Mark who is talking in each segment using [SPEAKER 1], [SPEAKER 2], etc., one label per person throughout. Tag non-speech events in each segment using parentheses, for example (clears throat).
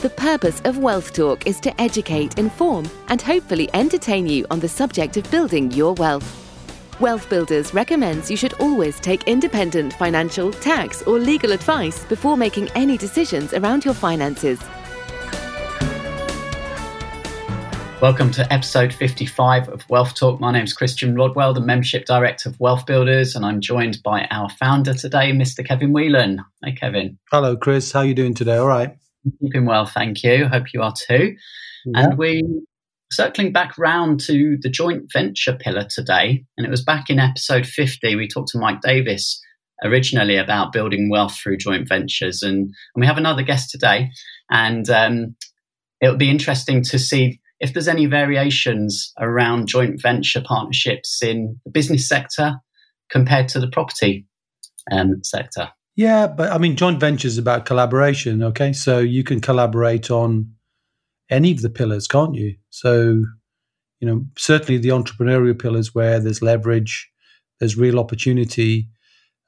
[SPEAKER 1] The purpose of Wealth Talk is to educate, inform, and hopefully entertain you on the subject of building your wealth. Wealth Builders recommends you should always take independent financial, tax, or legal advice before making any decisions around your finances.
[SPEAKER 2] Welcome to episode 55 of Wealth Talk. My name is Christian Rodwell, the Membership Director of Wealth Builders, and I'm joined by our founder today, Mr. Kevin Whelan. Hey, Kevin.
[SPEAKER 3] Hello, Chris. How are you doing today? All right.
[SPEAKER 2] Keeping well, thank you. Hope you are too. Yeah. And we circling back round to the joint venture pillar today, and it was back in episode 50. We talked to Mike Davis originally about building wealth through joint ventures, and, and we have another guest today, and um, it'll be interesting to see if there's any variations around joint venture partnerships in the business sector compared to the property um, sector.
[SPEAKER 3] Yeah, but I mean, joint ventures about collaboration. Okay, so you can collaborate on any of the pillars, can't you? So, you know, certainly the entrepreneurial pillars where there's leverage, there's real opportunity,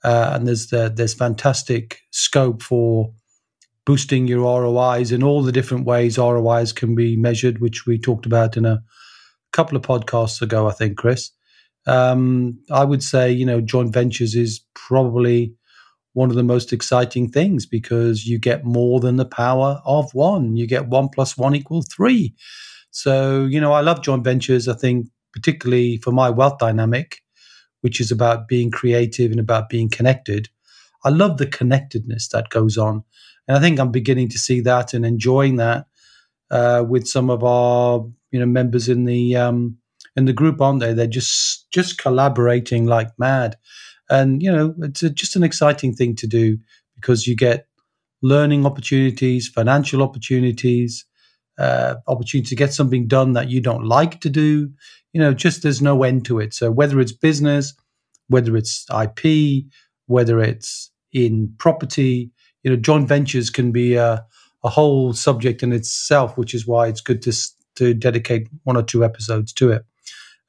[SPEAKER 3] uh, and there's the, there's fantastic scope for boosting your ROIs in all the different ways ROIs can be measured, which we talked about in a couple of podcasts ago, I think, Chris. Um, I would say, you know, joint ventures is probably one of the most exciting things because you get more than the power of one. You get one plus one equal three. So, you know, I love joint ventures. I think, particularly for my wealth dynamic, which is about being creative and about being connected. I love the connectedness that goes on. And I think I'm beginning to see that and enjoying that uh, with some of our you know members in the um, in the group, aren't they? They're just just collaborating like mad, and you know it's a, just an exciting thing to do because you get learning opportunities, financial opportunities, uh, opportunity to get something done that you don't like to do. You know, just there's no end to it. So whether it's business, whether it's IP, whether it's in property, you know, joint ventures can be a, a whole subject in itself, which is why it's good to to dedicate one or two episodes to it.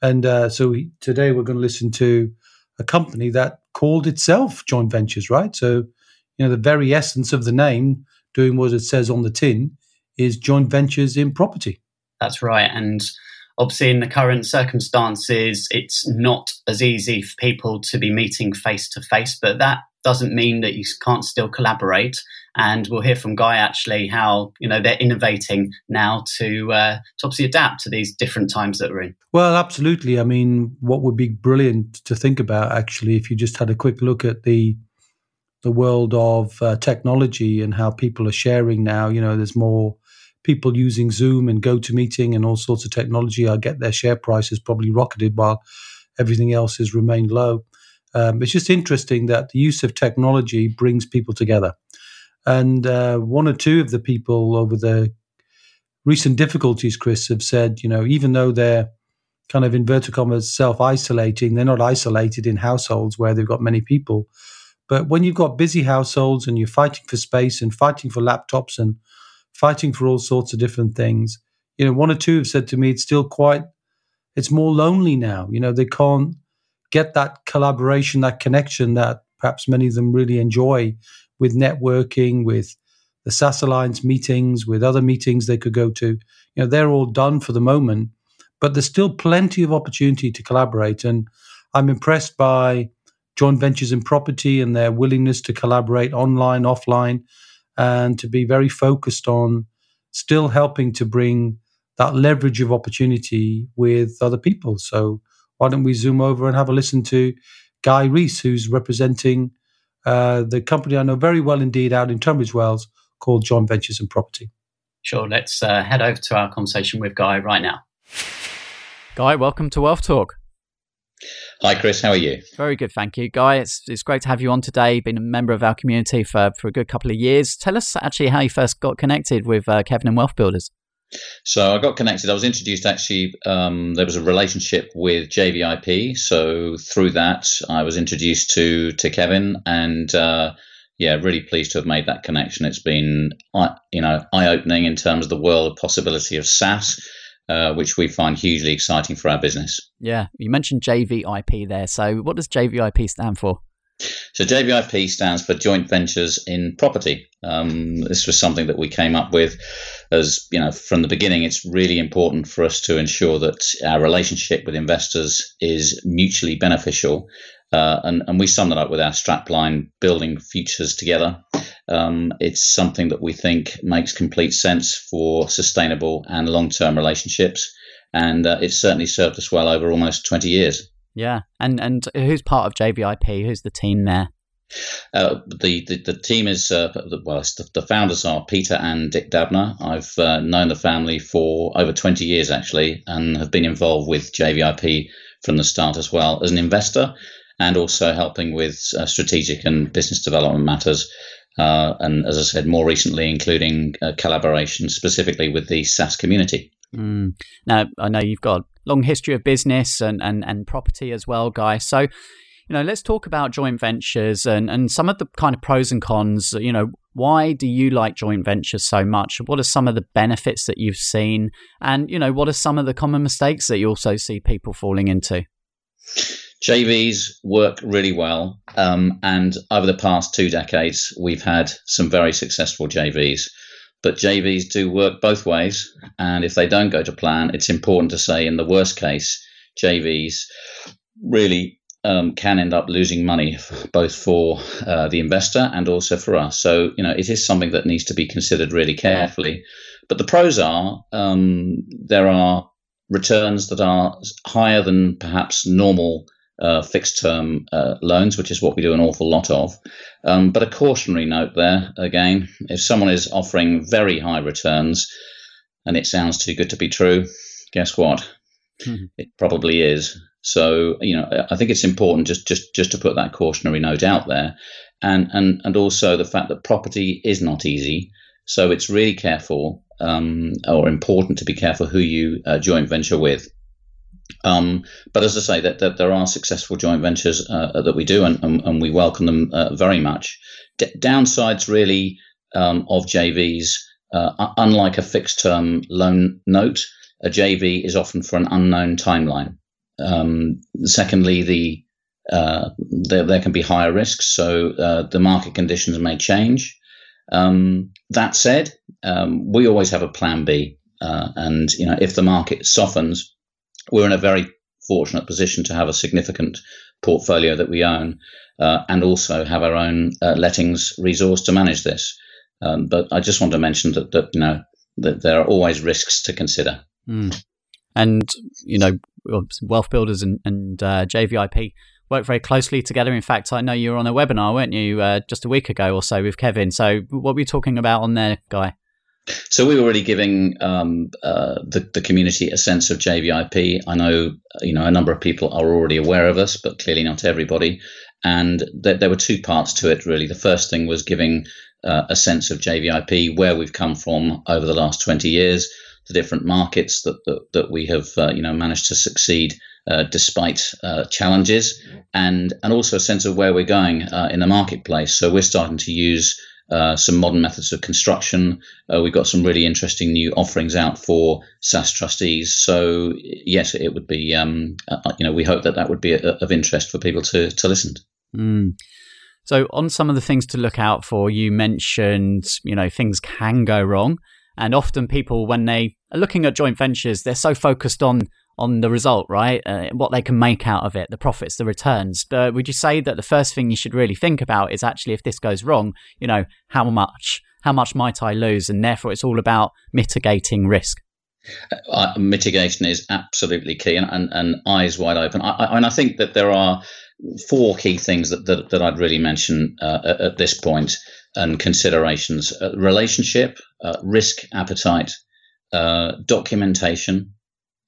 [SPEAKER 3] And uh, so we, today we're going to listen to a company that called itself Joint Ventures, right? So, you know, the very essence of the name, doing what it says on the tin, is joint ventures in property.
[SPEAKER 2] That's right. And obviously, in the current circumstances, it's not as easy for people to be meeting face to face, but that doesn't mean that you can't still collaborate. And we'll hear from Guy actually how you know they're innovating now to uh, to obviously adapt to these different times that we're in.
[SPEAKER 3] Well, absolutely. I mean, what would be brilliant to think about actually, if you just had a quick look at the the world of uh, technology and how people are sharing now. You know, there's more people using Zoom and GoToMeeting and all sorts of technology. I get their share prices probably rocketed while everything else has remained low. Um, it's just interesting that the use of technology brings people together. And uh, one or two of the people over the recent difficulties, Chris, have said, you know, even though they're kind of inverted commas self isolating, they're not isolated in households where they've got many people. But when you've got busy households and you're fighting for space and fighting for laptops and fighting for all sorts of different things, you know, one or two have said to me, it's still quite, it's more lonely now. You know, they can't get that collaboration, that connection that perhaps many of them really enjoy with networking, with the SSAS Alliance meetings, with other meetings they could go to. You know, they're all done for the moment, but there's still plenty of opportunity to collaborate. And I'm impressed by joint ventures in property and their willingness to collaborate online, offline, and to be very focused on still helping to bring that leverage of opportunity with other people. So why don't we zoom over and have a listen to Guy Rees, who's representing uh, the company I know very well indeed out in Tunbridge Wells called Joint Ventures and Property.
[SPEAKER 2] Sure, let's uh, head over to our conversation with Guy right now.
[SPEAKER 4] Guy, welcome to Wealth Talk.
[SPEAKER 5] Hi, Chris. How are you?
[SPEAKER 4] Very good, thank you, Guy. It's it's great to have you on today. Been a member of our community for for a good couple of years. Tell us actually how you first got connected with uh, Kevin and Wealth Builders.
[SPEAKER 5] So I got connected. I was introduced actually. Um, there was a relationship with JVIP. So through that, I was introduced to to Kevin, and uh, yeah, really pleased to have made that connection. It's been uh, you know eye opening in terms of the world of possibility of SSAS. Uh, which we find hugely exciting for our business.
[SPEAKER 4] Yeah, you mentioned JVIP there. So, what does JVIP stand for?
[SPEAKER 5] So JVIP stands for Joint Ventures in Property. Um, this was something that we came up with as, you know, from the beginning, it's really important for us to ensure that our relationship with investors is mutually beneficial. Uh, and, and we sum that up with our strapline, building futures together. Um, it's something that we think makes complete sense for sustainable and long term relationships. And uh, it's certainly served us well over almost 20 years.
[SPEAKER 4] Yeah, and and who's part of JVIP? Who's the team there?
[SPEAKER 5] Uh, the, the, the team is uh, well, the, the, founders are Peter and Dick Dabner. I've uh, known the family for over twenty years actually, and have been involved with JVIP from the start as well as an investor, and also helping with uh, strategic and business development matters. Uh, and as I said, more recently, including uh, collaboration specifically with the SSAS community.
[SPEAKER 4] Mm. Now, I know you've got a long history of business and, and, and property as well, Guy. So, you know, let's talk about joint ventures and, and some of the kind of pros and cons. You know, why do you like joint ventures so much? What are some of the benefits that you've seen? And, you know, what are some of the common mistakes that you also see people falling into?
[SPEAKER 5] JVs work really well. Um, and over the past two decades, we've had some very successful JVs. But JVs do work both ways. And if they don't go to plan, it's important to say in the worst case, JVs really um, can end up losing money, both for uh, the investor and also for us. So, you know, it is something that needs to be considered really carefully. But the pros are um, there are returns that are higher than perhaps normal uh, fixed term uh, loans, which is what we do an awful lot of. Um, but a cautionary note there again if someone is offering very high returns and it sounds too good to be true, guess what? Mm-hmm. It probably is. So you know, I think it's important just just just to put that cautionary note out there, and and and also the fact that property is not easy. So it's really careful um, or important to be careful who you uh, joint venture with. Um, but as I say, that, that, there are successful joint ventures uh, that we do, and, and, and we welcome them uh, very much. D- downsides really um, of JVs, uh, unlike a fixed term loan note, a JV is often for an unknown timeline. Um, secondly, the uh, there, there can be higher risks, so uh, the market conditions may change. Um, that said, um, we always have a plan B, uh, and you know if the market softens, we're in a very fortunate position to have a significant portfolio that we own uh, and also have our own uh, lettings resource to manage this. Um, but I just want to mention that, that you know that there are always risks to consider.
[SPEAKER 4] Mm. And you know, wealth builders and, and uh, JVIP work very closely together. In fact, I know you were on a webinar, weren't you, uh, just a week ago or so with Kevin? So, what were you talking about on there, Guy?
[SPEAKER 5] So we were really giving um, uh, the, the community a sense of JVIP. I know you know a number of people are already aware of us, but clearly not everybody. And th- there were two parts to it really. The first thing was giving uh, a sense of JVIP, where we've come from over the last twenty years, the different markets that that, that we have uh, you know managed to succeed uh, despite uh, challenges, and and also a sense of where we're going uh, in the marketplace. So we're starting to use uh, some modern methods of construction. Uh, we've got some really interesting new offerings out for SSAS trustees. So yes, it would be. Um, uh, you know, we hope that that would be a, of interest for people to to listen.
[SPEAKER 4] Mm. So on some of the things to look out for, you mentioned you know things can go wrong, and often people when they are looking at joint ventures, they're so focused on on the result, right? Uh, what they can make out of it, the profits, the returns. But would you say that the first thing you should really think about is actually if this goes wrong, you know, how much, how much might I lose? And therefore, it's all about mitigating risk.
[SPEAKER 5] Uh, uh mitigation is absolutely key, and, and, and eyes wide open. I, I, and I think that there are four key things that that, that I'd really mention uh, at, at, this point and considerations: uh, relationship, risk appetite, documentation,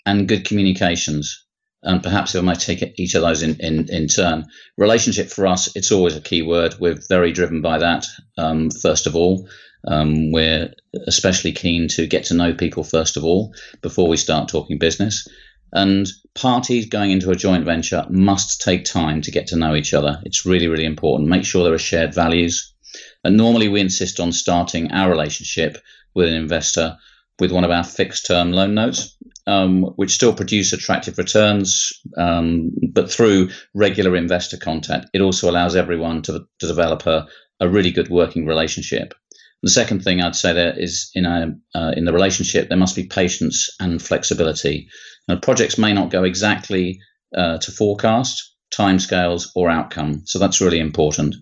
[SPEAKER 5] and good communications. And perhaps if I might take each of those in, in, in turn. Relationship for us, it's always a key word. We're very driven by that, um, first of all. Um, we're especially keen to get to know people, first of all, before we start talking business. And parties going into a joint venture must take time to get to know each other. It's really, really important. Make sure there are shared values. And normally we insist on starting our relationship with an investor with one of our fixed term loan notes um, which still produce attractive returns, um, but through regular investor contact, it also allows everyone to, to develop a, a really good working relationship. The second thing I'd say there is in a uh, in the relationship there must be patience and flexibility. Now, projects may not go exactly uh, to forecast, timescales, or outcome, so that's really important.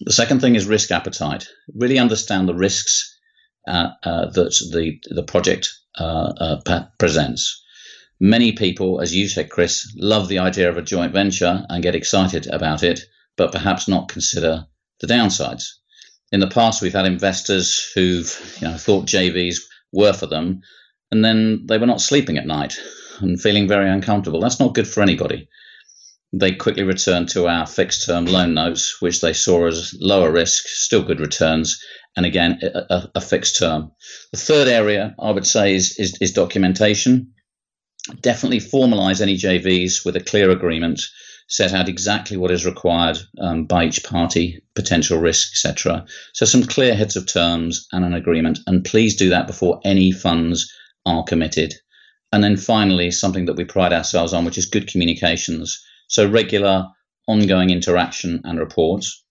[SPEAKER 5] The second thing is risk appetite. Really understand the risks uh, uh, that the the project uh, uh presents. Many people, as you said, Chris, love the idea of a joint venture and get excited about it, but perhaps not consider the downsides. In the past, we've had investors who've you know, thought JVs were for them, and then they were not sleeping at night and feeling very uncomfortable. That's not good for anybody. They quickly returned to our fixed term loan notes, which they saw as lower risk, still good returns, and again, a, a fixed term. The third area I would say is, is, is documentation. Definitely formalize any JVs with a clear agreement, set out exactly what is required um, by each party, potential risk, etc. So some clear heads of terms and an agreement, and please do that before any funds are committed. And then finally, something that we pride ourselves on, which is good communications. So regular, ongoing interaction and reports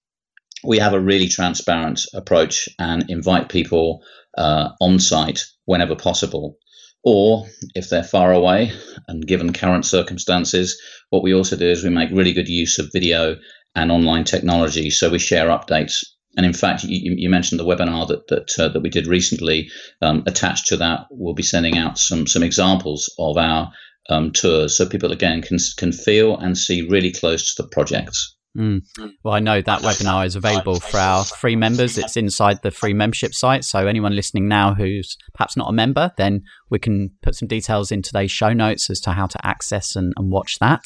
[SPEAKER 5] we have a really transparent approach and invite people uh, on site whenever possible. Or if they're far away, and given current circumstances, what we also do is we make really good use of video and online technology. So we share updates. And in fact, you, you mentioned the webinar that that, uh, that we did recently. Um, attached to that, we'll be sending out some some examples of our um, tours, so people again can can feel and see really close to the projects.
[SPEAKER 4] Mm. Well, I know that webinar is available for our free members. It's inside the free membership site. So, anyone listening now who's perhaps not a member, then we can put some details in today's show notes as to how to access and, and watch that.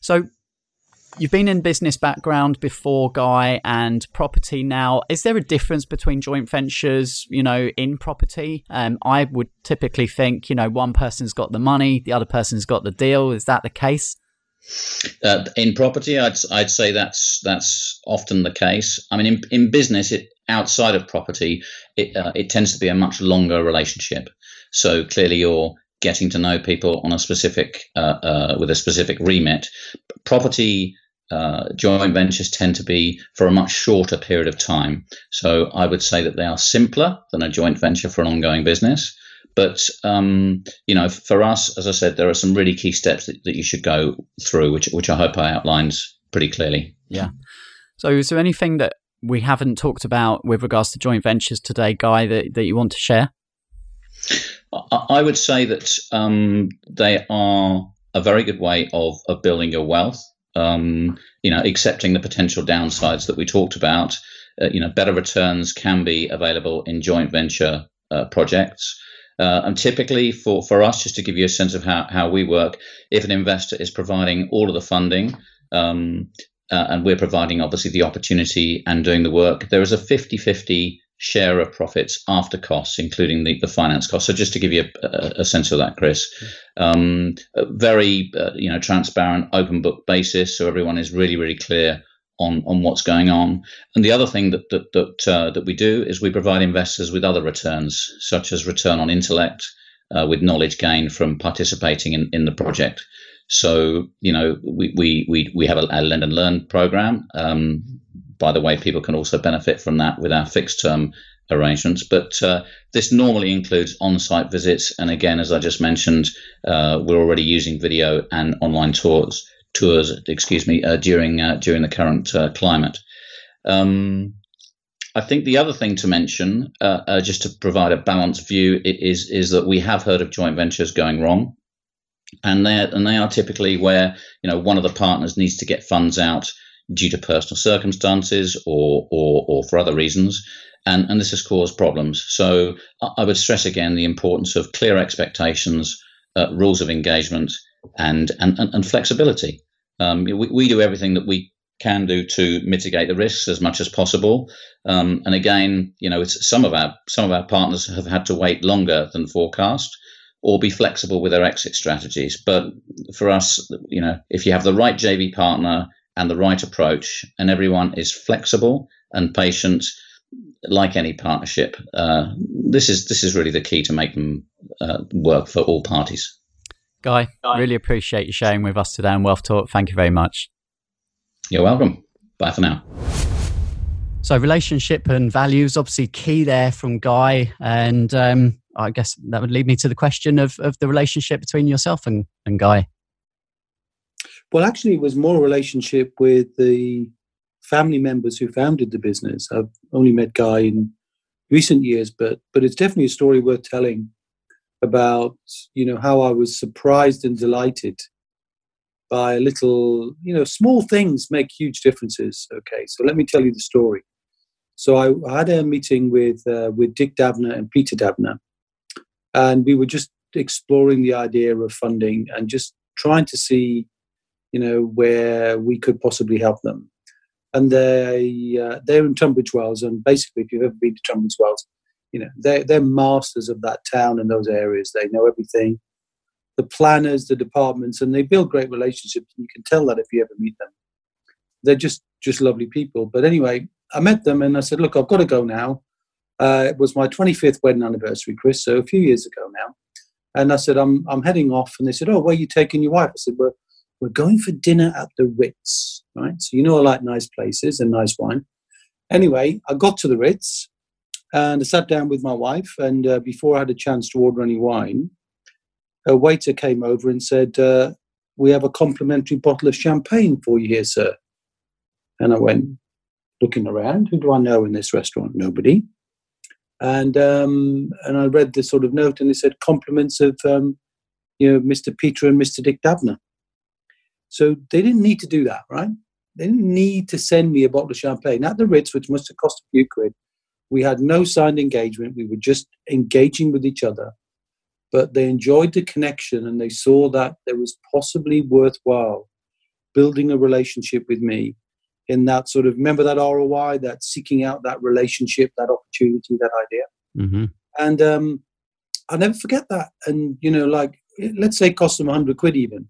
[SPEAKER 4] So, you've been in business background before, Guy, and property now. Is there a difference between joint ventures, you know, in property? Um, I would typically think, you know, one person's got the money, the other person's got the deal. Is that the case?
[SPEAKER 5] Uh, in property, I'd I'd say that's that's often the case. I mean, in in business, it outside of property, it uh, it tends to be a much longer relationship. So clearly, you're getting to know people on a specific uh, uh with a specific remit. Property uh, joint ventures tend to be for a much shorter period of time. So I would say that they are simpler than a joint venture for an ongoing business. But um, you know, for us, as I said, there are some really key steps that, that you should go through, which which I hope I outlined pretty clearly.
[SPEAKER 4] Yeah. So, is there anything that we haven't talked about with regards to joint ventures today, Guy, that, that you want to share?
[SPEAKER 5] I would say that um, they are a very good way of, of building your wealth. Um, you know, accepting the potential downsides that we talked about. Uh, you know, better returns can be available in joint venture uh, projects. Uh, and typically, for, for us, just to give you a sense of how, how we work, if an investor is providing all of the funding, um, uh, and we're providing obviously the opportunity and doing the work, there is a 50 50 share of profits after costs, including the, the finance costs. So just to give you a, a sense of that, Chris, um, very uh, you know transparent, open book basis, so everyone is really really clear on on what's going on. And the other thing that that that, uh, that we do is we provide investors with other returns, such as return on intellect, uh, with knowledge gained from participating in, in the project. So you know we we we, we have a, a lend and learn program. Um, by the way, people can also benefit from that with our fixed term arrangements. But uh, this normally includes on site visits. And again, as I just mentioned, uh, we're already using video and online tours tours, excuse me, uh, during uh, during the current uh, climate. Um, I think the other thing to mention, uh, just to provide a balanced view, is is that we have heard of joint ventures going wrong, and they and they are typically where you know one of the partners needs to get funds out due to personal circumstances or or, or for other reasons, and and this has caused problems. So I would stress again the importance of clear expectations, uh, rules of engagement, and and, and, flexibility. Um, we, we do everything that we can do to mitigate the risks as much as possible. Um, and again, you know, some of our some of our partners have had to wait longer than forecast, or be flexible with their exit strategies. But for us, you know, if you have the right JV partner and the right approach, and everyone is flexible and patient, like any partnership, uh, this is this is really the key to make them uh, work for all parties.
[SPEAKER 4] Guy, Guy, really appreciate you sharing with us today on Wealth Talk. Thank you very much.
[SPEAKER 5] You're welcome. Bye for now.
[SPEAKER 4] So, relationship and values obviously key there from Guy, and um, I guess that would lead me to the question of of the relationship between yourself and, and Guy.
[SPEAKER 3] Well, actually, it was more a relationship with the family members who founded the business. I've only met Guy in recent years, but but it's definitely a story worth telling about you know how I was surprised and delighted by a little you know small things make huge differences. Okay, so let me tell you the story. So I, I had a meeting with uh, with Dick Dabner and Peter Dabner, and we were just exploring the idea of funding and just trying to see you know where we could possibly help them and they uh, they're in Tunbridge Wells, and basically, if you've ever been to Tunbridge Wells, you know they're they're masters of that town and those areas. They know everything, the planners, the departments, and they build great relationships. You can tell that if you ever meet them. They're just just lovely people. But anyway, I met them and I said, look, I've got to go now. Uh, it was my 25th wedding anniversary, Chris, so a few years ago now. And I said, I'm I'm heading off, and they said, oh, where are you taking your wife? I said, well we're going for dinner at the Ritz, right? So you know I like nice places and nice wine. Anyway, I got to the Ritz and I sat down with my wife. And uh, before I had a chance to order any wine, a waiter came over and said, uh, "We have a complimentary bottle of champagne for you here, sir." And I went looking around. Who do I know in this restaurant? Nobody. And um, and I read this sort of note, and it said compliments of um, you know Mr. Peter and Mr. Dick Dabner. So they didn't need to do that, right? They didn't need to send me a bottle of champagne. At the Ritz, which must have cost a few quid, we had no signed engagement. We were just engaging with each other. But they enjoyed the connection and they saw that there was possibly worthwhile building a relationship with me in that sort of remember that ROI, that seeking out that relationship, that opportunity, that idea. Mm-hmm. And um, I'll never forget that. And, you know, like, let's say it cost them 100 quid even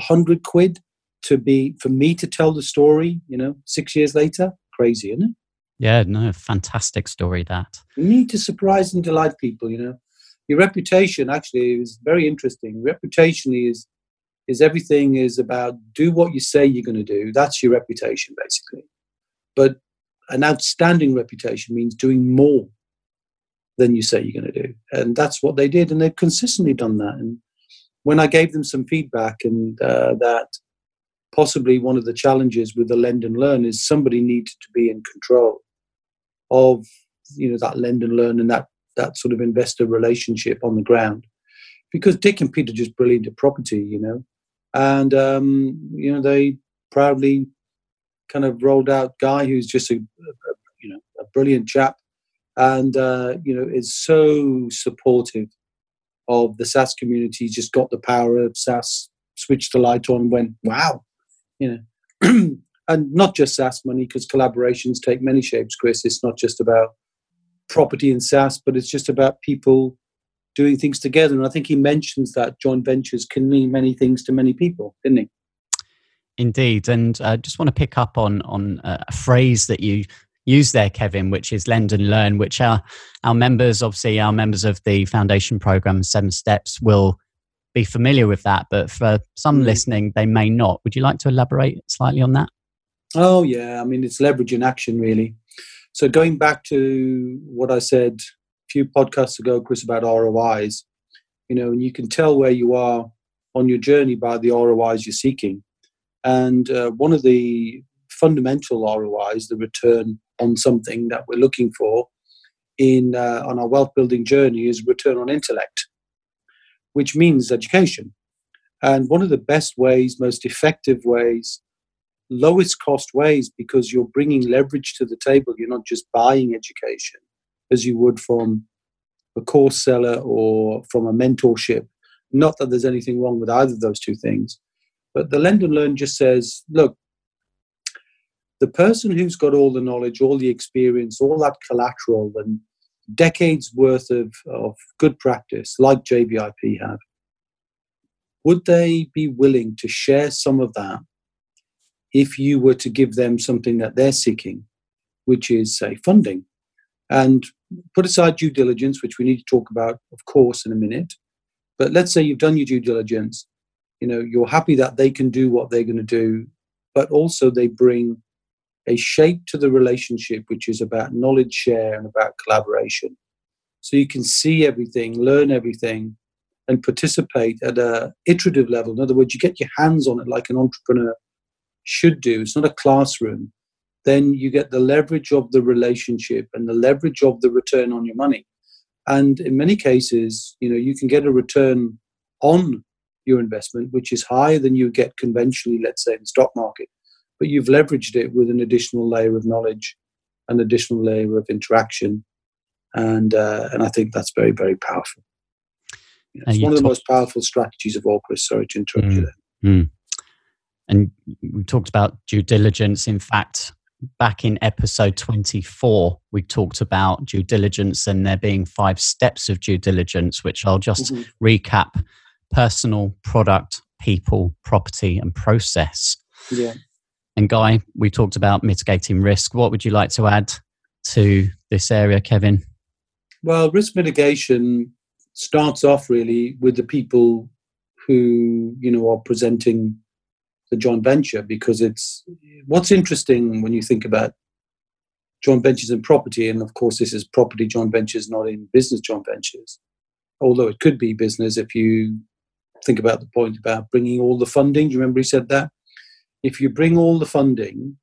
[SPEAKER 3] hundred quid to be for me to tell the story. You know, six years later, crazy, isn't it?
[SPEAKER 4] Yeah, no, fantastic story. That
[SPEAKER 3] you need to surprise and delight people. You know, your reputation actually is very interesting. Reputation is is everything is about do what you say you're going to do. That's your reputation, basically. But an outstanding reputation means doing more than you say you're going to do, and that's what they did, and they've consistently done that. And when I gave them some feedback and uh, that possibly one of the challenges with the lend and learn is somebody needed to be in control of you know that lend and learn and that that sort of investor relationship on the ground. Because Dick and Peter just brilliant at property, you know, and um, you know they proudly kind of rolled out Guy, who's just a, a you know a brilliant chap, and uh, you know is so supportive of the SSAS community just got the power of SSAS, switched the light on, went, wow, you know. (clears throat) and not just SSAS money, because collaborations take many shapes, Chris. It's not just about property and SSAS, but it's just about people doing things together. And I think he mentions that joint ventures can mean many things to many people, didn't he?
[SPEAKER 4] Indeed, and I uh, just want to pick up on on a phrase that you use there, Kevin, which is lend and learn, which our, our members, obviously, our members of the foundation program, Seven Steps, will be familiar with that. But for some mm. listening, they may not. Would you like to elaborate slightly on that?
[SPEAKER 3] Oh, yeah. I mean, it's leverage in action, really. So going back to what I said a few podcasts ago, Chris, about ROIs, you know, and you can tell where you are on your journey by the ROIs you're seeking. And uh, one of the fundamental ROIs, the return on something that we're looking for in uh, on our wealth building journey is return on intellect, which means education. And one of the best ways, most effective ways, lowest cost ways, because you're bringing leverage to the table. You're not just buying education as you would from a course seller or from a mentorship. Not that there's anything wrong with either of those two things. But the lend and learn just says, look, the person who's got all the knowledge, all the experience, all that collateral, and decades worth of, of good practice, like JVIP have, would they be willing to share some of that if you were to give them something that they're seeking, which is, say, funding? And put aside due diligence, which we need to talk about, of course, in a minute. But let's say you've done your due diligence, you know, you're happy that they can do what they're going to do, but also they bring a shape to the relationship which is about knowledge share and about collaboration. So you can see everything, learn everything, and participate at a iterative level. In other words, you get your hands on it like an entrepreneur should do. It's not a classroom. Then you get the leverage of the relationship and the leverage of the return on your money. And in many cases, you know, you can get a return on your investment, which is higher than you get conventionally, let's say, in the stock market. But you've leveraged it with an additional layer of knowledge, an additional layer of interaction, and uh, and I think that's very very powerful. it's one of the talk- most powerful strategies of all, Chris. Sorry to interrupt mm, you there. Mm.
[SPEAKER 4] And we talked about due diligence. In fact, back in episode 24, we talked about due diligence and there being five steps of due diligence, which I'll just mm-hmm. recap personal, product, people, property, and process.
[SPEAKER 3] Yeah.
[SPEAKER 4] And Guy, we talked about mitigating risk. What would you like to add to this area, Kevin?
[SPEAKER 3] Well, risk mitigation starts off really with the people who, you know, are presenting the joint venture because it's what's interesting when you think about joint ventures in property, and of course, this is property joint ventures, not in business joint ventures. Although it could be business if you think about the point about bringing all the funding. Do you remember he said that? If you bring all the funding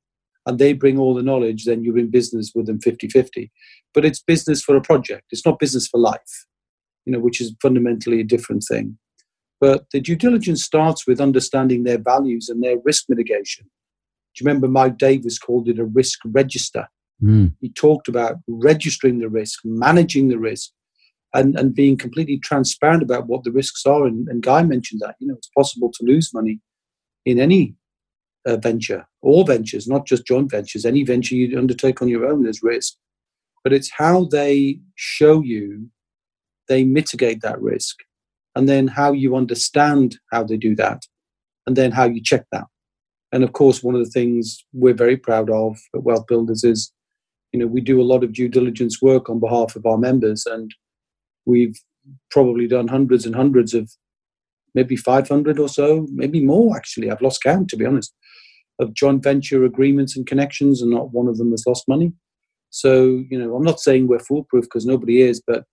[SPEAKER 3] and they bring all the knowledge, then you're in business with them 50 50. But it's business for a project, it's not business for life, you know, which is fundamentally a different thing. But the due diligence starts with understanding their values and their risk mitigation. Do you remember Mike Davis called it a risk register? Mm. He talked about registering the risk, managing the risk, and, and being completely transparent about what the risks are. And, and Guy mentioned that, you know, it's possible to lose money in any uh, venture, all ventures, not just joint ventures. Any venture you undertake on your own, there's risk. But it's how they show you they mitigate that risk, and then how you understand how they do that, and then how you check that. And of course, one of the things we're very proud of at Wealth Builders is, you know, we do a lot of due diligence work on behalf of our members, and We've probably done hundreds and hundreds of maybe 500 or so, maybe more actually. I've lost count, to be honest, of joint venture agreements and connections, and not one of them has lost money. So, you know, I'm not saying we're foolproof because nobody is, but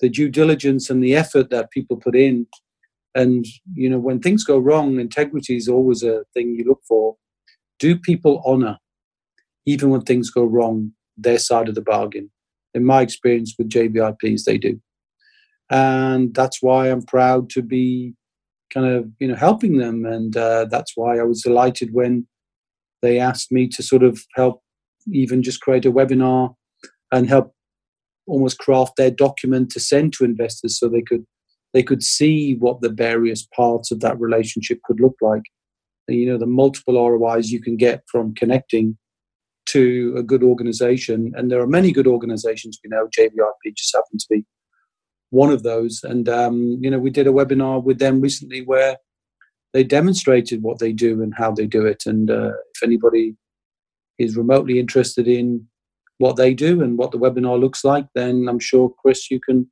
[SPEAKER 3] the due diligence and the effort that people put in. And, you know, when things go wrong, integrity is always a thing you look for. Do people honor, even when things go wrong, their side of the bargain? In my experience with JVIPs, they do and that's why I'm proud to be kind of you know helping them, and uh, that's why I was delighted when they asked me to sort of help even just create a webinar and help almost craft their document to send to investors so they could they could see what the various parts of that relationship could look like you know the multiple ROIs you can get from connecting to a good organization and there are many good organizations we know JVIP just happens to be one of those. And um, you know, we did a webinar with them recently where they demonstrated what they do and how they do it. And uh, if anybody is remotely interested in what they do and what the webinar looks like, then I'm sure Chris, you can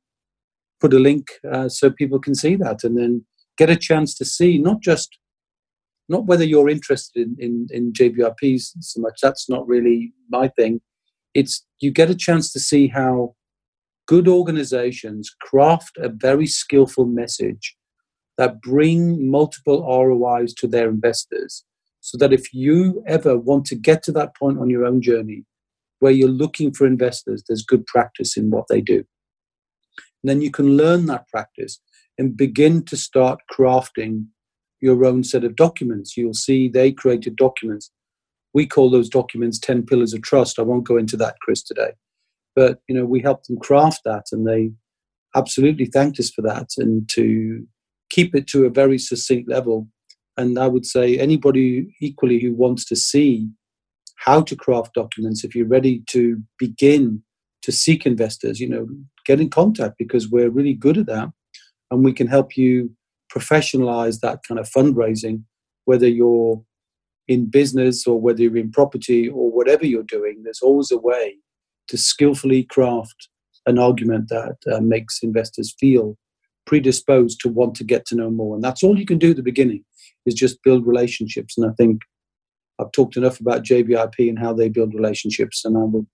[SPEAKER 3] put a link uh, so people can see that and then get a chance to see not just not whether you're interested in, in, in JVIPs so much. That's not really my thing. It's you get a chance to see how good organizations craft a very skillful message that bring multiple ROIs to their investors so that if you ever want to get to that point on your own journey where you're looking for investors, there's good practice in what they do. And then you can learn that practice and begin to start crafting your own set of documents. You'll see they created documents. We call those documents 10 pillars of trust. I won't go into that, Chris, today. But you know, we helped them craft that, and they absolutely thanked us for that, and to keep it to a very succinct level. And I would say anybody equally who wants to see how to craft documents, if you're ready to begin to seek investors, you know, get in contact because we're really good at that, and we can help you professionalize that kind of fundraising, whether you're in business or whether you're in property or whatever you're doing. There's always a way to skillfully craft an argument that uh, makes investors feel predisposed to want to get to know more. And that's all you can do at the beginning is just build relationships. And I think I've talked enough about JVIP and how they build relationships, and I will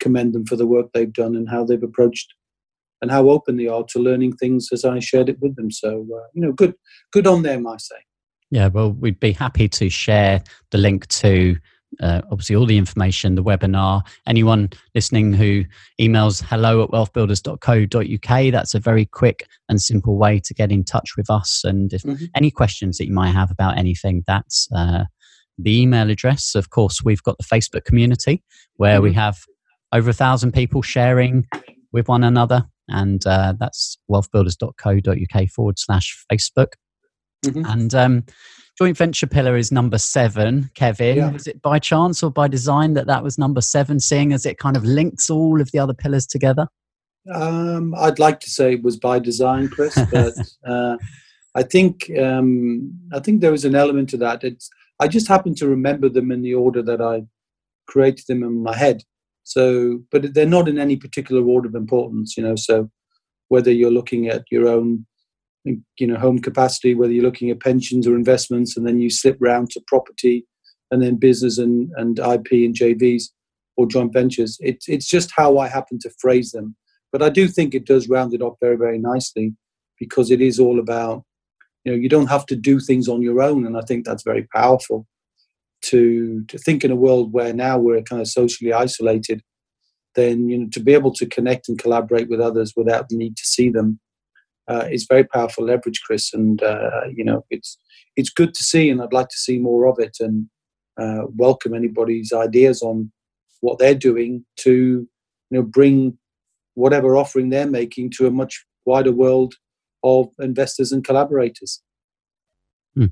[SPEAKER 3] commend them for the work they've done and how they've approached and how open they are to learning things as I shared it with them. So, uh, you know, good, good on them, I say.
[SPEAKER 4] Yeah, well, we'd be happy to share the link to uh, obviously all the information, the webinar. Anyone listening who emails hello at wealthbuilders.co.uk, that's a very quick and simple way to get in touch with us. And if mm-hmm. any questions that you might have about anything, that's uh, the email address. Of course, we've got the Facebook community where mm-hmm. we have over a thousand people sharing with one another. And uh, that's wealthbuilders.co.uk forward slash Facebook. Mm-hmm. And um, joint venture pillar is number seven. Kevin, yeah. was it by chance or by design that that was number seven, seeing as it kind of links all of the other pillars together?
[SPEAKER 3] Um, I'd like to say it was by design, Chris, (laughs) but uh, I think um, I think there was an element to that. It's I just happen to remember them in the order that I created them in my head. So, but they're not in any particular order of importance, you know. So, whether you're looking at your own you know home capacity whether you're looking at pensions or investments and then you slip round to property and then business and, and ip and jvs or joint ventures. It's it's just how i happen to phrase them. But i do think it does round it off very very nicely because it is all about you know you don't have to do things on your own. And i think that's very powerful to to think in a world where now we're kind of socially isolated then you know to be able to connect and collaborate with others without the need to see them uh, is very powerful leverage, Chris. And uh, you know, it's it's good to see, and I'd like to see more of it, and uh, welcome anybody's ideas on what they're doing to you know bring whatever offering they're making to a much wider world of investors and collaborators.
[SPEAKER 4] Hmm.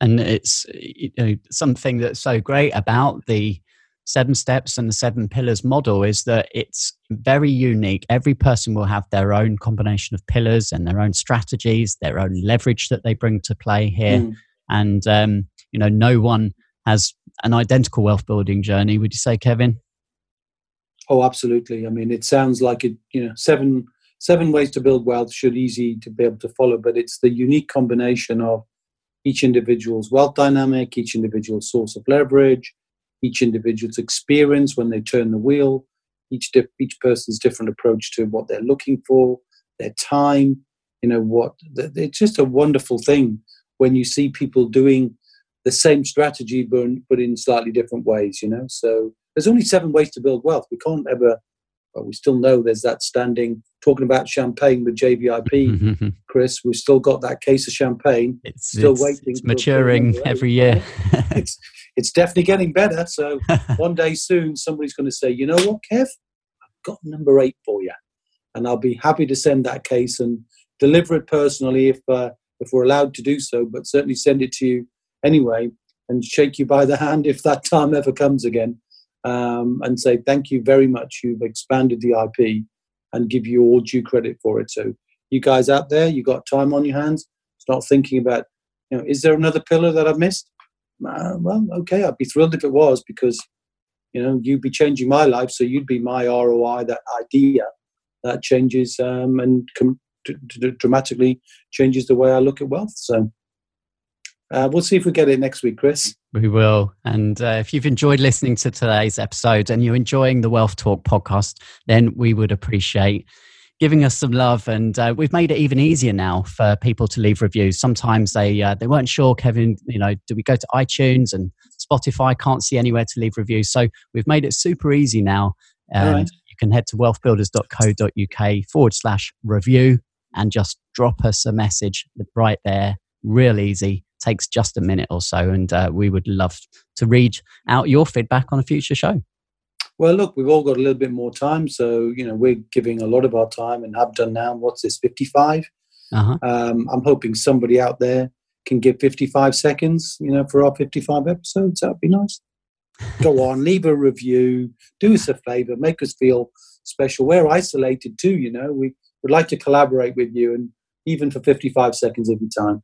[SPEAKER 4] And it's you know, something that's so great about the seven steps and the seven pillars model is that it's very unique. Every person will have their own combination of pillars and their own strategies, their own leverage that they bring to play here. Mm. And, um, you know, no one has an identical wealth building journey. Would you say, Kevin?
[SPEAKER 3] Oh, absolutely. I mean, it sounds like it, you know, seven seven ways to build wealth should easy to be able to follow, but it's the unique combination of each individual's wealth dynamic, each individual's source of leverage, each individual's experience when they turn the wheel, each di- each person's different approach to what they're looking for, their time. You know what? It's just a wonderful thing when you see people doing the same strategy but, but in slightly different ways. You know, so there's only seven ways to build wealth. We can't ever. Well, we still know there's that standing talking about champagne with JVIP, (laughs) Chris. We've still got that case of champagne.
[SPEAKER 4] It's
[SPEAKER 3] still
[SPEAKER 4] it's, waiting. It's maturing every year. (laughs)
[SPEAKER 3] it's it's definitely getting better. So (laughs) one day soon, somebody's going to say, you know what, Kev, I've got number eight for you, and I'll be happy to send that case and deliver it personally if uh, if we're allowed to do so. But certainly send it to you anyway and shake you by the hand if that time ever comes again, um, and say thank you very much. You've expanded the IP and give you all due credit for it. So you guys out there, you've got time on your hands. Start thinking about, you know, is there another pillar that I've missed? Uh, well, okay, I'd be thrilled if it was because, you know, you'd be changing my life. So you'd be my ROI, that idea that changes um, and com- d- d- dramatically changes the way I look at wealth. So uh, we'll see if we get it next week, Chris.
[SPEAKER 4] We will. And uh, if you've enjoyed listening to today's episode and you're enjoying the Wealth Talk podcast, then we would appreciate giving us some love, and uh, we've made it even easier now for people to leave reviews. Sometimes they uh, they weren't sure, Kevin. You know, do we go to iTunes and Spotify? Can't see anywhere to leave reviews, so we've made it super easy now. And right. you can head to wealthbuilders.co.uk forward slash review and just drop us a message right there. Real easy. Takes just a minute or so, and uh, we would love to read out your feedback on a future show.
[SPEAKER 3] Well, look, we've all got a little bit more time, so you know we're giving a lot of our time and have done now. What's this, fifty-five? Uh-huh. Um, I'm hoping somebody out there can give 55 seconds, you know, for our 55 episodes. That'd be nice. Go on, leave a review, do us a favor, make us feel special. We're isolated too, you know. We would like to collaborate with you, and even for 55 seconds of your time.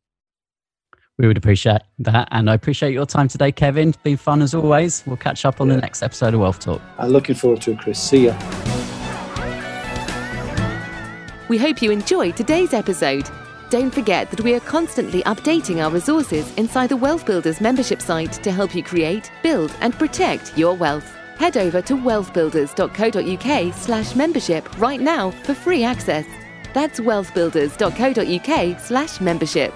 [SPEAKER 4] We would appreciate that. And I appreciate your time today, Kevin. It's been fun as always. We'll catch up on yeah. the next episode of Wealth Talk.
[SPEAKER 3] I'm looking forward to it, Chris. See ya.
[SPEAKER 1] We hope you enjoyed today's episode. Don't forget that we are constantly updating our resources inside the Wealth Builders membership site to help you create, build, and protect your wealth. Head over to wealthbuilders.co.uk slash membership right now for free access. That's wealthbuilders.co.uk slash membership.